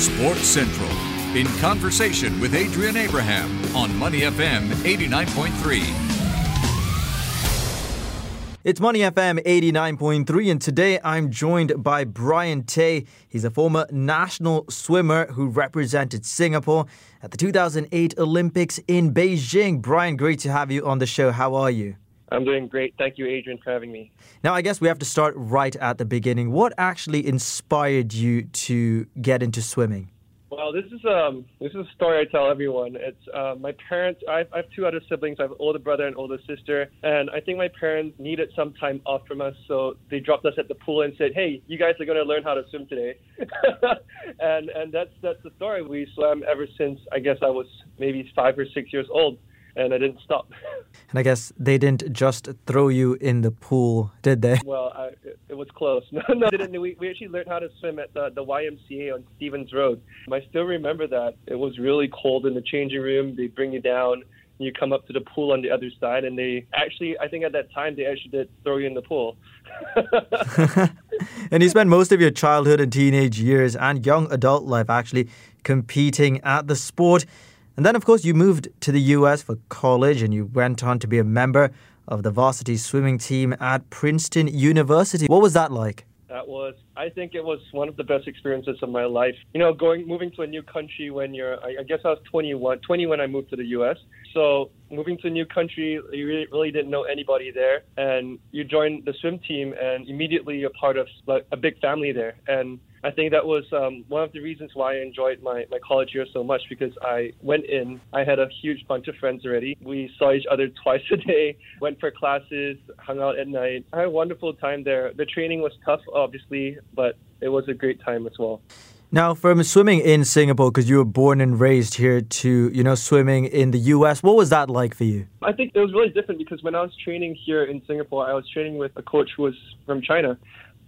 Sports Central, in conversation with Adrian Abraham on Money FM 89.3. It's Money FM 89.3, and today I'm joined by Brian Tay. He's a former national swimmer who represented Singapore at the 2008 Olympics in Beijing. Brian, great to have you on the show. How are you? I'm doing great. Thank you, Adrian, for having me. Now, I guess we have to start right at the beginning. What actually inspired you to get into swimming? Well, this is um this is a story I tell everyone. It's uh, my parents. I have, I have two other siblings. I have an older brother and older sister, and I think my parents needed some time off from us, so they dropped us at the pool and said, "Hey, you guys are going to learn how to swim today," and and that's that's the story. We swam ever since I guess I was maybe five or six years old and I didn't stop. And I guess they didn't just throw you in the pool, did they? Well, I, it, it, was close. No, no, didn't. We, we actually learned how to swim at the, the YMCA on Stevens Road. I still remember that. It was really cold in the changing room. They bring you down. You come up to the pool on the other side, and they actually, I think at that time, they actually did throw you in the pool. and you spent most of your childhood and teenage years and young adult life actually competing at the sport. And then, of course, you moved to the US for college and you went on to be a member of the varsity swimming team at Princeton University. What was that like? That was, I think it was one of the best experiences of my life. You know, going, moving to a new country when you're, I, I guess I was 21, 20 when I moved to the US. So moving to a new country, you really, really didn't know anybody there. And you join the swim team and immediately you're part of like, a big family there. And I think that was um, one of the reasons why I enjoyed my, my college year so much because I went in, I had a huge bunch of friends already. We saw each other twice a day, went for classes, hung out at night. I had a wonderful time there. The training was tough, obviously, but it was a great time as well. Now, from swimming in Singapore, because you were born and raised here, to you know swimming in the U.S., what was that like for you? I think it was really different because when I was training here in Singapore, I was training with a coach who was from China,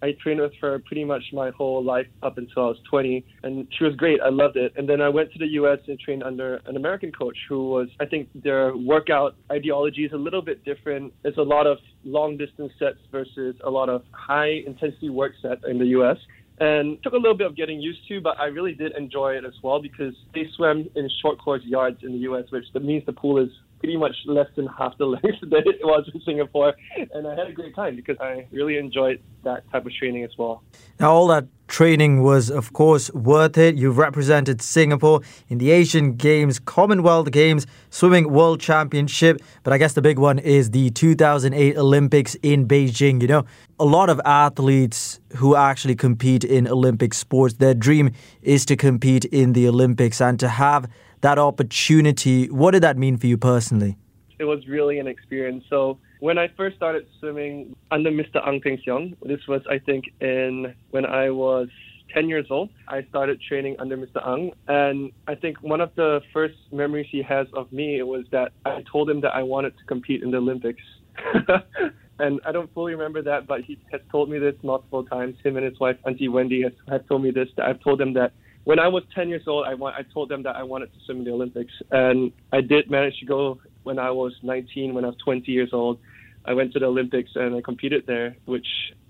I trained with her pretty much my whole life up until I was 20, and she was great. I loved it. And then I went to the U.S. and trained under an American coach who was, I think, their workout ideology is a little bit different. It's a lot of long distance sets versus a lot of high intensity work sets in the U.S. And took a little bit of getting used to, but I really did enjoy it as well because they swam in short course yards in the U.S., which means the pool is pretty much less than half the length that it was in Singapore. And I had a great time because I really enjoyed that type of training as well. Now, all that training was, of course, worth it. You've represented Singapore in the Asian Games, Commonwealth Games, Swimming World Championship. But I guess the big one is the 2008 Olympics in Beijing. You know, a lot of athletes who actually compete in Olympic sports, their dream is to compete in the Olympics and to have that opportunity. What did that mean for you personally? It was really an experience. So when I first started swimming under Mr. Ang Peng Siong, this was I think in when I was 10 years old. I started training under Mr. Ang, and I think one of the first memories he has of me was that I told him that I wanted to compete in the Olympics. and I don't fully remember that, but he has told me this multiple times. Him and his wife, Auntie Wendy, has, have told me this. That I've told him that when I was 10 years old, I, want, I told them that I wanted to swim in the Olympics. And I did manage to go when I was 19, when I was 20 years old. I went to the Olympics and I competed there, which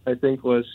I think was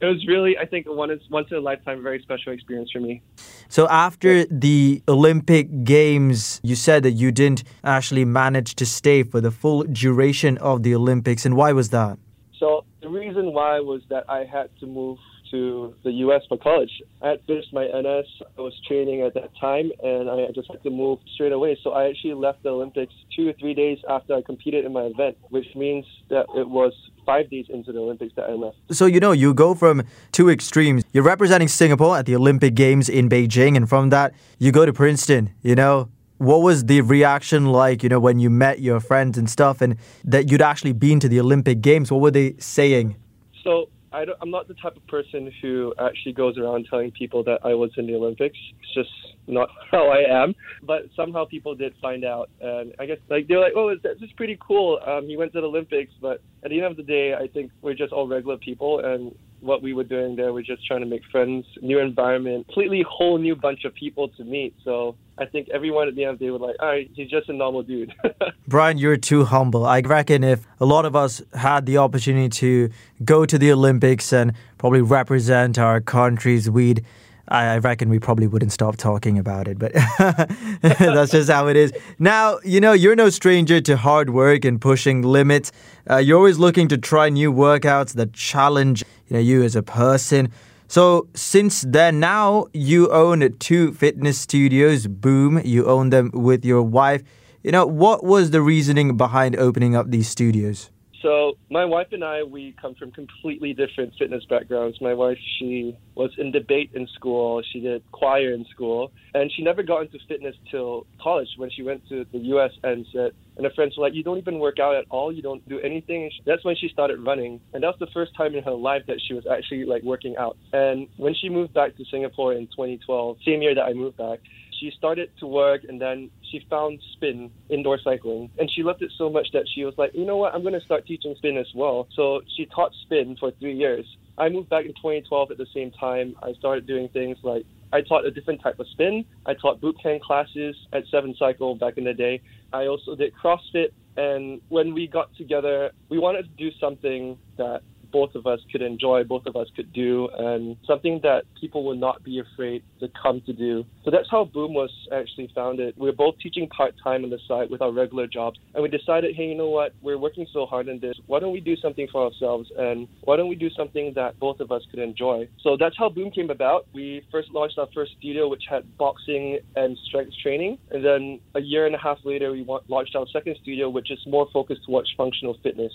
it was really I think a once once in a lifetime very special experience for me. So after the Olympic Games, you said that you didn't actually manage to stay for the full duration of the Olympics, and why was that? So the reason why was that I had to move to the U.S. for college. I had finished my NS. I was training at that time, and I just had to move straight away. So I actually left the Olympics two or three days after I competed in my event, which means that it was five days into the Olympics that I left. So, you know, you go from two extremes. You're representing Singapore at the Olympic Games in Beijing, and from that, you go to Princeton, you know. What was the reaction like, you know, when you met your friends and stuff, and that you'd actually been to the Olympic Games? What were they saying? So, I am not the type of person who actually goes around telling people that I was in the Olympics. It's just not how I am. But somehow people did find out, and I guess like they're like, "Oh, this is pretty cool. Um, he went to the Olympics." But at the end of the day, I think we're just all regular people, and what we were doing there was just trying to make friends, new environment, completely whole new bunch of people to meet. So I think everyone at the end of the day was like, all right, he's just a normal dude. Brian, you're too humble. I reckon if a lot of us had the opportunity to go to the Olympics and probably represent our countries, we'd I reckon we probably wouldn't stop talking about it, but that's just how it is. Now, you know, you're no stranger to hard work and pushing limits. Uh, you're always looking to try new workouts that challenge you, know, you as a person. So, since then, now you own two fitness studios. Boom, you own them with your wife. You know, what was the reasoning behind opening up these studios? So my wife and I, we come from completely different fitness backgrounds. My wife, she was in debate in school. She did choir in school, and she never got into fitness till college when she went to the U.S. and said, and her friends were like, "You don't even work out at all. You don't do anything." she That's when she started running, and that was the first time in her life that she was actually like working out. And when she moved back to Singapore in 2012, same year that I moved back, she started to work and then she found spin indoor cycling and she loved it so much that she was like you know what i'm going to start teaching spin as well so she taught spin for three years i moved back in 2012 at the same time i started doing things like I taught a different type of spin. I taught boot camp classes at Seven Cycle back in the day. I also did CrossFit. And when we got together, we wanted to do something that both of us could enjoy, both of us could do, and something that people would not be afraid to come to do. So that's how Boom was actually founded. We are both teaching part time on the side with our regular jobs, and we decided, hey, you know what? We're working so hard on this. Why don't we do something for ourselves? And why don't we do something that both of us could enjoy? So that's how Boom came about. We first launched our first studio, which had boxing and strength training, and then a year and a half later, we launched our second studio, which is more focused towards functional fitness.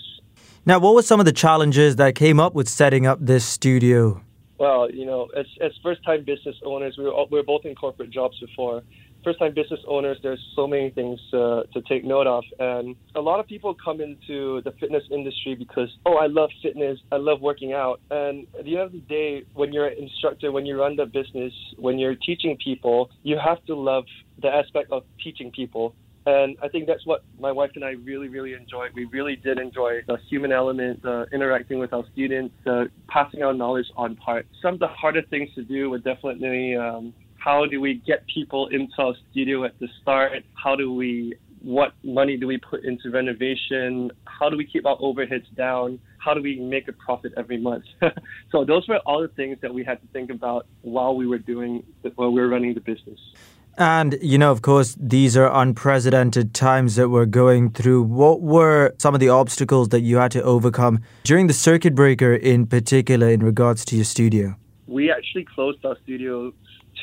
Now, what were some of the challenges that came up with setting up this studio? Well, you know, as, as first time business owners, we were, all, we were both in corporate jobs before. First time business owners, there's so many things uh, to take note of. And a lot of people come into the fitness industry because, oh, I love fitness, I love working out. And at the end of the day, when you're an instructor, when you run the business, when you're teaching people, you have to love the aspect of teaching people. And I think that's what my wife and I really, really enjoyed. We really did enjoy the human element, uh, interacting with our students, uh, passing our knowledge on part. Some of the harder things to do were definitely um, how do we get people into our studio at the start? How do we, what money do we put into renovation? How do we keep our overheads down? How do we make a profit every month? so those were all the things that we had to think about while we were doing, while we were running the business. And, you know, of course, these are unprecedented times that we're going through. What were some of the obstacles that you had to overcome during the circuit breaker in particular in regards to your studio? We actually closed our studio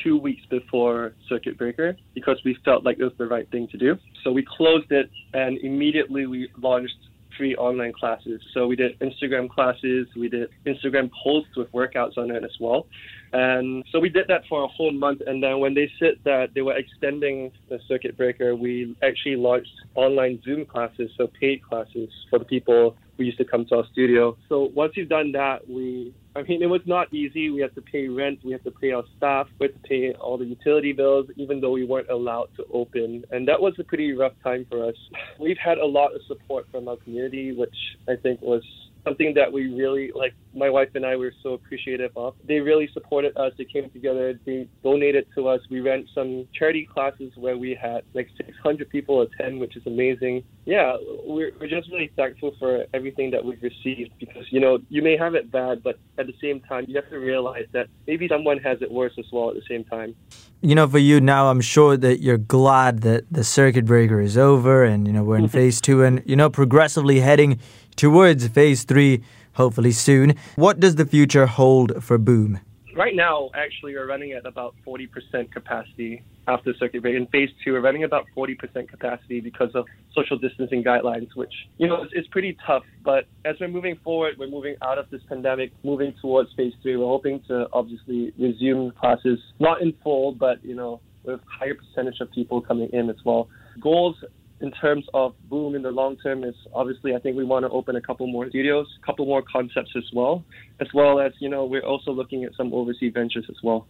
two weeks before circuit breaker because we felt like it was the right thing to do. So we closed it and immediately we launched free online classes. So we did Instagram classes, we did Instagram posts with workouts on it as well. And so we did that for a whole month. And then when they said that they were extending the circuit breaker, we actually launched online Zoom classes, so paid classes for the people who used to come to our studio. So once you've done that, we I mean, it was not easy. We had to pay rent, we had to pay our staff, we had to pay all the utility bills, even though we weren't allowed to open. And that was a pretty rough time for us. We've had a lot of support from our community, which I think was something that we really like my wife and I were so appreciative of. They really supported us. They came together. They donated to us. We ran some charity classes where we had like 600 people attend, which is amazing. Yeah, we're, we're just really thankful for everything that we've received because, you know, you may have it bad, but at the same time, you have to realize that maybe someone has it worse as well at the same time. You know, for you now, I'm sure that you're glad that the circuit breaker is over and, you know, we're in phase two and, you know, progressively heading towards phase three, hopefully soon. What does the future hold for Boom? Right now, actually, we're running at about 40% capacity after circuit break. In phase two, we're running about 40% capacity because of social distancing guidelines, which, you know, it's, it's pretty tough. But as we're moving forward, we're moving out of this pandemic, moving towards phase three. We're hoping to obviously resume classes, not in full, but, you know, with higher percentage of people coming in as well. Goals in terms of boom in the long term is obviously I think we want to open a couple more studios, a couple more concepts as well, as well as you know we're also looking at some overseas ventures as well.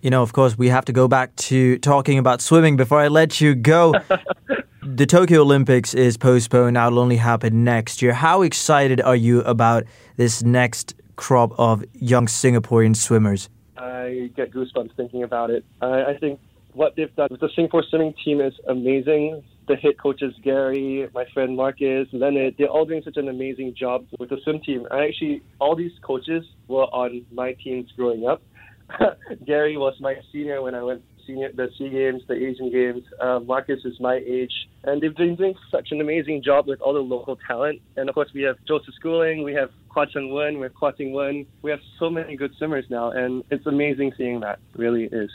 You know, of course, we have to go back to talking about swimming before I let you go. the Tokyo Olympics is postponed now; it'll only happen next year. How excited are you about this next crop of young Singaporean swimmers? I get goosebumps thinking about it. I, I think what they've done with the Singapore swimming team is amazing the head coaches Gary, my friend Marcus, Leonard, they're all doing such an amazing job with the swim team. I actually all these coaches were on my teams growing up. Gary was my senior when I went senior the Sea Games, the Asian Games. Uh, Marcus is my age, and they've been doing such an amazing job with all the local talent. And of course, we have Joseph Schooling, we have Quah Zheng Wen, we have Quah Ting Wen. We have so many good swimmers now, and it's amazing seeing that. It really is.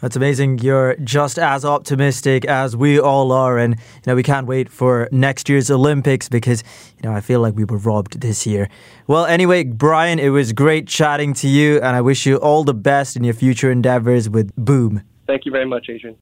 That's amazing. You're just as optimistic as we all are, and you know we can't wait for next year's Olympics because you know I feel like we were robbed this year. Well, anyway, Brian, it was great chatting to you, and I wish you all the best in your future endeavors with Boom. Thank you very much, Adrian.